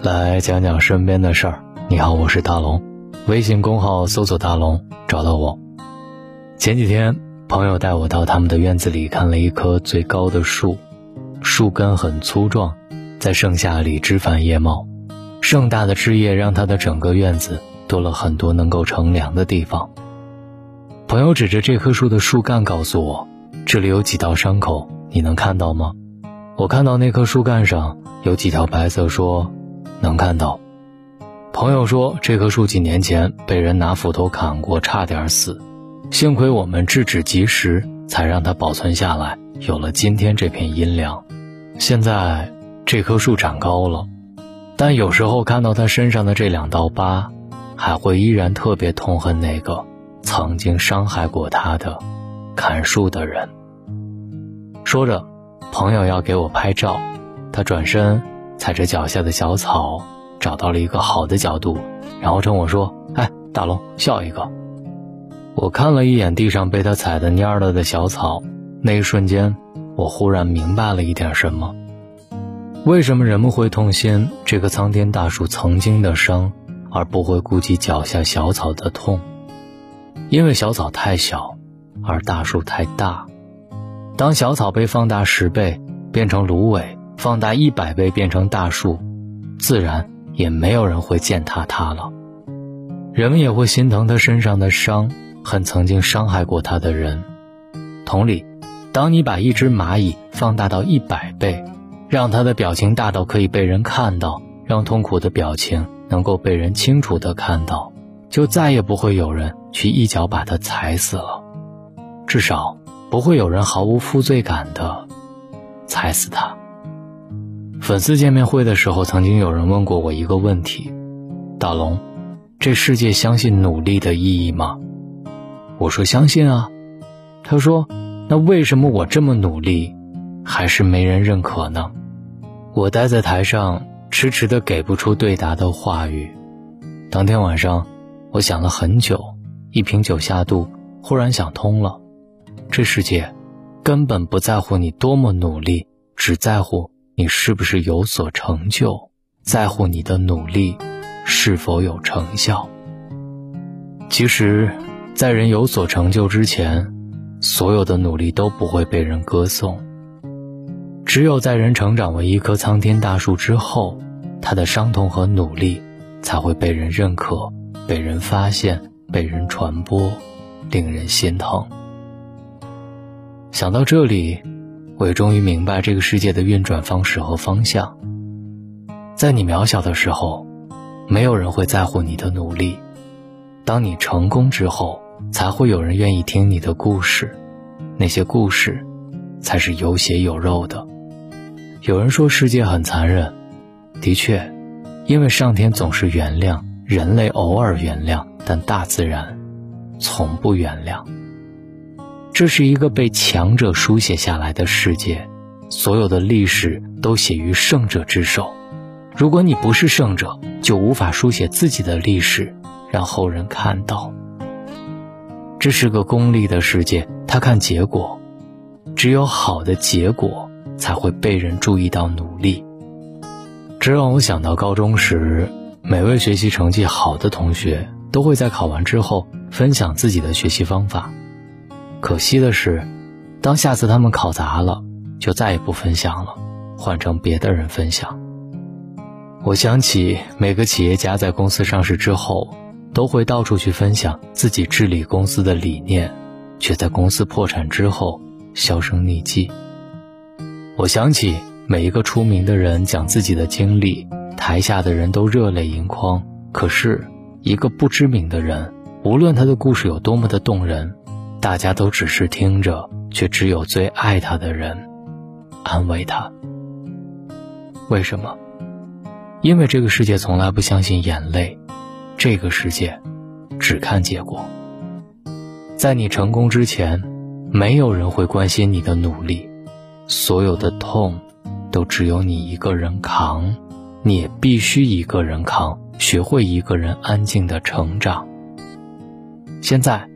来讲讲身边的事儿。你好，我是大龙，微信公号搜索大龙找到我。前几天，朋友带我到他们的院子里看了一棵最高的树，树根很粗壮，在盛夏里枝繁叶茂，盛大的枝叶让他的整个院子多了很多能够乘凉的地方。朋友指着这棵树的树干告诉我：“这里有几道伤口，你能看到吗？”我看到那棵树干上有几条白色，说。能看到，朋友说这棵树几年前被人拿斧头砍过，差点死，幸亏我们制止及时，才让它保存下来，有了今天这片阴凉。现在这棵树长高了，但有时候看到它身上的这两道疤，还会依然特别痛恨那个曾经伤害过他的砍树的人。说着，朋友要给我拍照，他转身。踩着脚下的小草，找到了一个好的角度，然后冲我说：“哎，大龙，笑一个。”我看了一眼地上被他踩得蔫了的小草，那一瞬间，我忽然明白了一点什么：为什么人们会痛心这棵苍天大树曾经的伤，而不会顾及脚下小草的痛？因为小草太小，而大树太大。当小草被放大十倍，变成芦苇。放大一百倍变成大树，自然也没有人会践踏它了。人们也会心疼他身上的伤，恨曾经伤害过他的人。同理，当你把一只蚂蚁放大到一百倍，让它的表情大到可以被人看到，让痛苦的表情能够被人清楚的看到，就再也不会有人去一脚把它踩死了。至少不会有人毫无负罪感的踩死它。粉丝见面会的时候，曾经有人问过我一个问题：“大龙，这世界相信努力的意义吗？”我说：“相信啊。”他说：“那为什么我这么努力，还是没人认可呢？”我待在台上，迟迟的给不出对答的话语。当天晚上，我想了很久，一瓶酒下肚，忽然想通了：这世界根本不在乎你多么努力，只在乎。你是不是有所成就？在乎你的努力是否有成效？其实，在人有所成就之前，所有的努力都不会被人歌颂。只有在人成长为一棵苍天大树之后，他的伤痛和努力才会被人认可、被人发现、被人传播，令人心疼。想到这里。我也终于明白这个世界的运转方式和方向。在你渺小的时候，没有人会在乎你的努力；当你成功之后，才会有人愿意听你的故事。那些故事，才是有血有肉的。有人说世界很残忍，的确，因为上天总是原谅，人类偶尔原谅，但大自然，从不原谅。这是一个被强者书写下来的世界，所有的历史都写于胜者之手。如果你不是胜者，就无法书写自己的历史，让后人看到。这是个功利的世界，他看结果，只有好的结果才会被人注意到努力。这让我想到高中时，每位学习成绩好的同学都会在考完之后分享自己的学习方法。可惜的是，当下次他们考砸了，就再也不分享了，换成别的人分享。我想起每个企业家在公司上市之后，都会到处去分享自己治理公司的理念，却在公司破产之后销声匿迹。我想起每一个出名的人讲自己的经历，台下的人都热泪盈眶。可是，一个不知名的人，无论他的故事有多么的动人。大家都只是听着，却只有最爱他的人安慰他。为什么？因为这个世界从来不相信眼泪，这个世界只看结果。在你成功之前，没有人会关心你的努力，所有的痛都只有你一个人扛，你也必须一个人扛，学会一个人安静的成长。现在。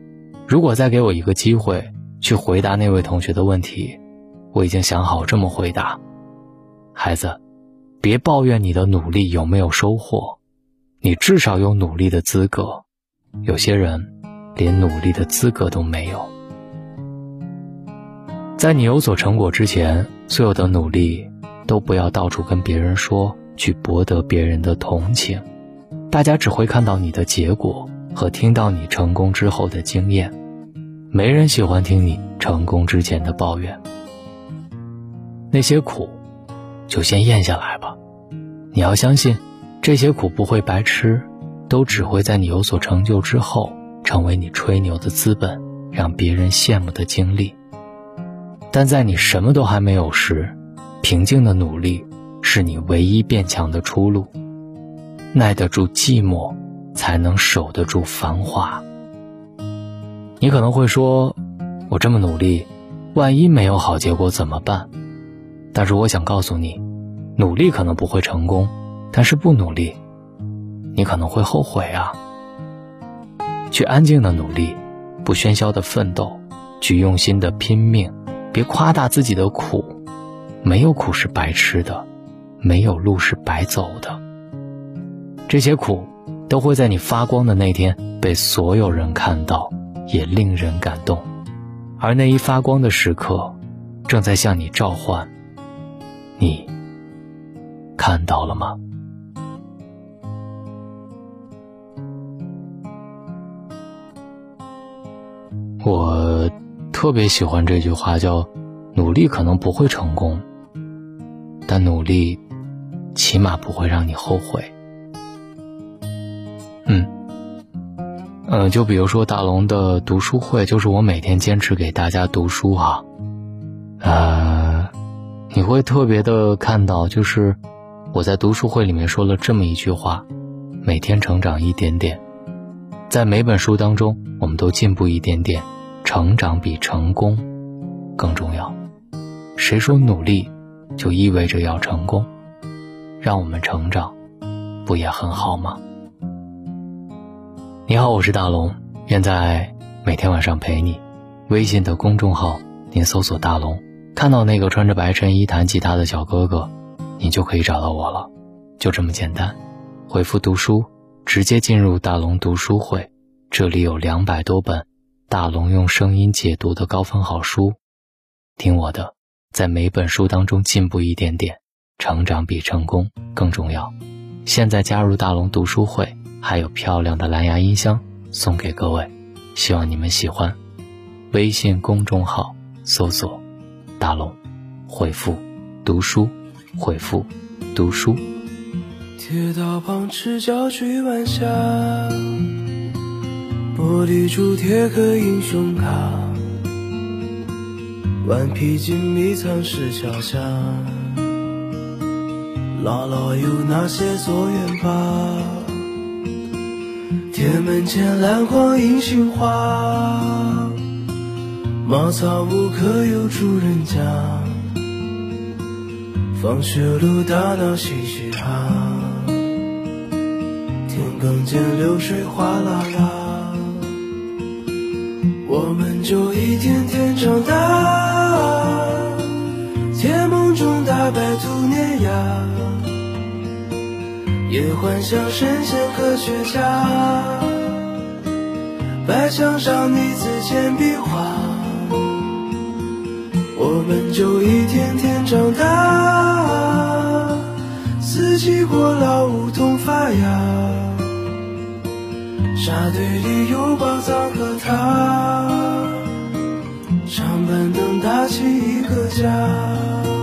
如果再给我一个机会去回答那位同学的问题，我已经想好这么回答：孩子，别抱怨你的努力有没有收获，你至少有努力的资格。有些人连努力的资格都没有。在你有所成果之前，所有的努力都不要到处跟别人说，去博得别人的同情。大家只会看到你的结果和听到你成功之后的经验，没人喜欢听你成功之前的抱怨。那些苦，就先咽下来吧。你要相信，这些苦不会白吃，都只会在你有所成就之后，成为你吹牛的资本，让别人羡慕的经历。但在你什么都还没有时，平静的努力是你唯一变强的出路。耐得住寂寞，才能守得住繁华。你可能会说，我这么努力，万一没有好结果怎么办？但是我想告诉你，努力可能不会成功，但是不努力，你可能会后悔啊。去安静的努力，不喧嚣的奋斗，去用心的拼命，别夸大自己的苦，没有苦是白吃的，没有路是白走的。这些苦，都会在你发光的那天被所有人看到，也令人感动。而那一发光的时刻，正在向你召唤。你看到了吗？我特别喜欢这句话，叫“努力可能不会成功，但努力起码不会让你后悔。”嗯，嗯，就比如说大龙的读书会，就是我每天坚持给大家读书哈，呃，你会特别的看到，就是我在读书会里面说了这么一句话：每天成长一点点，在每本书当中，我们都进步一点点，成长比成功更重要。谁说努力就意味着要成功？让我们成长，不也很好吗？你好，我是大龙，愿在每天晚上陪你。微信的公众号，您搜索“大龙”，看到那个穿着白衬衣弹吉他的小哥哥，你就可以找到我了。就这么简单，回复“读书”，直接进入大龙读书会。这里有两百多本大龙用声音解读的高分好书，听我的，在每本书当中进步一点点，成长比成功更重要。现在加入大龙读书会。还有漂亮的蓝牙音箱送给各位，希望你们喜欢。微信公众号搜索“大龙”，回复“读书”，回复“读书”。铁道旁赤脚追晚霞，玻璃珠铁刻英雄卡，顽皮筋迷藏石桥下，姥姥有那些作业本。铁门前篮花映杏花，茅草屋可有住人家？放学路打闹嘻嘻哈，田埂间流水哗啦啦，我们就一天天长大，甜梦中大白兔碾压。也幻想神仙科学家，白墙上你字铅笔画，我们就一天天长大。四季过老，梧桐发芽，沙堆里有宝藏和他，长板凳搭起一个家。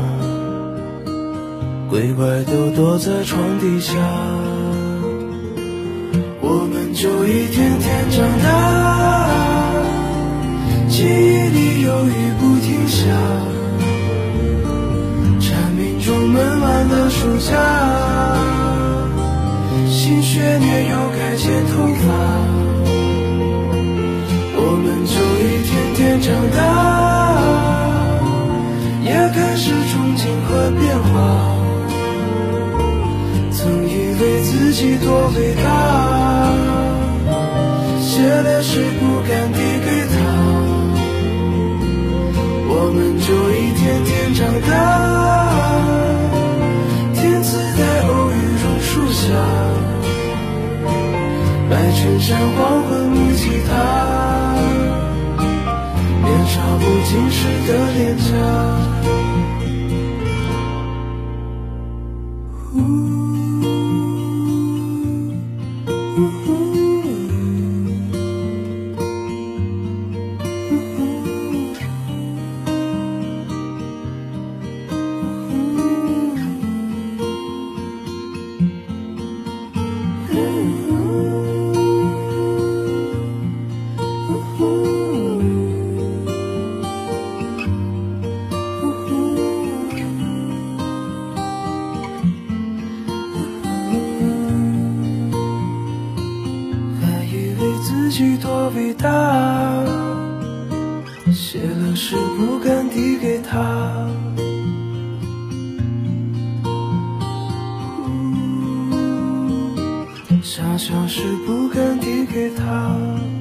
鬼怪都躲在床底下，我们就一天天长大，记忆里有雨不停下，蝉鸣中闷完的暑假，己多伟大，写的诗不敢递给他。我们就一天天长大，天赐在偶遇榕树下，白衬衫黄昏木吉他。年少不经事的脸颊。写了是不敢递给他，傻笑时不敢递给他。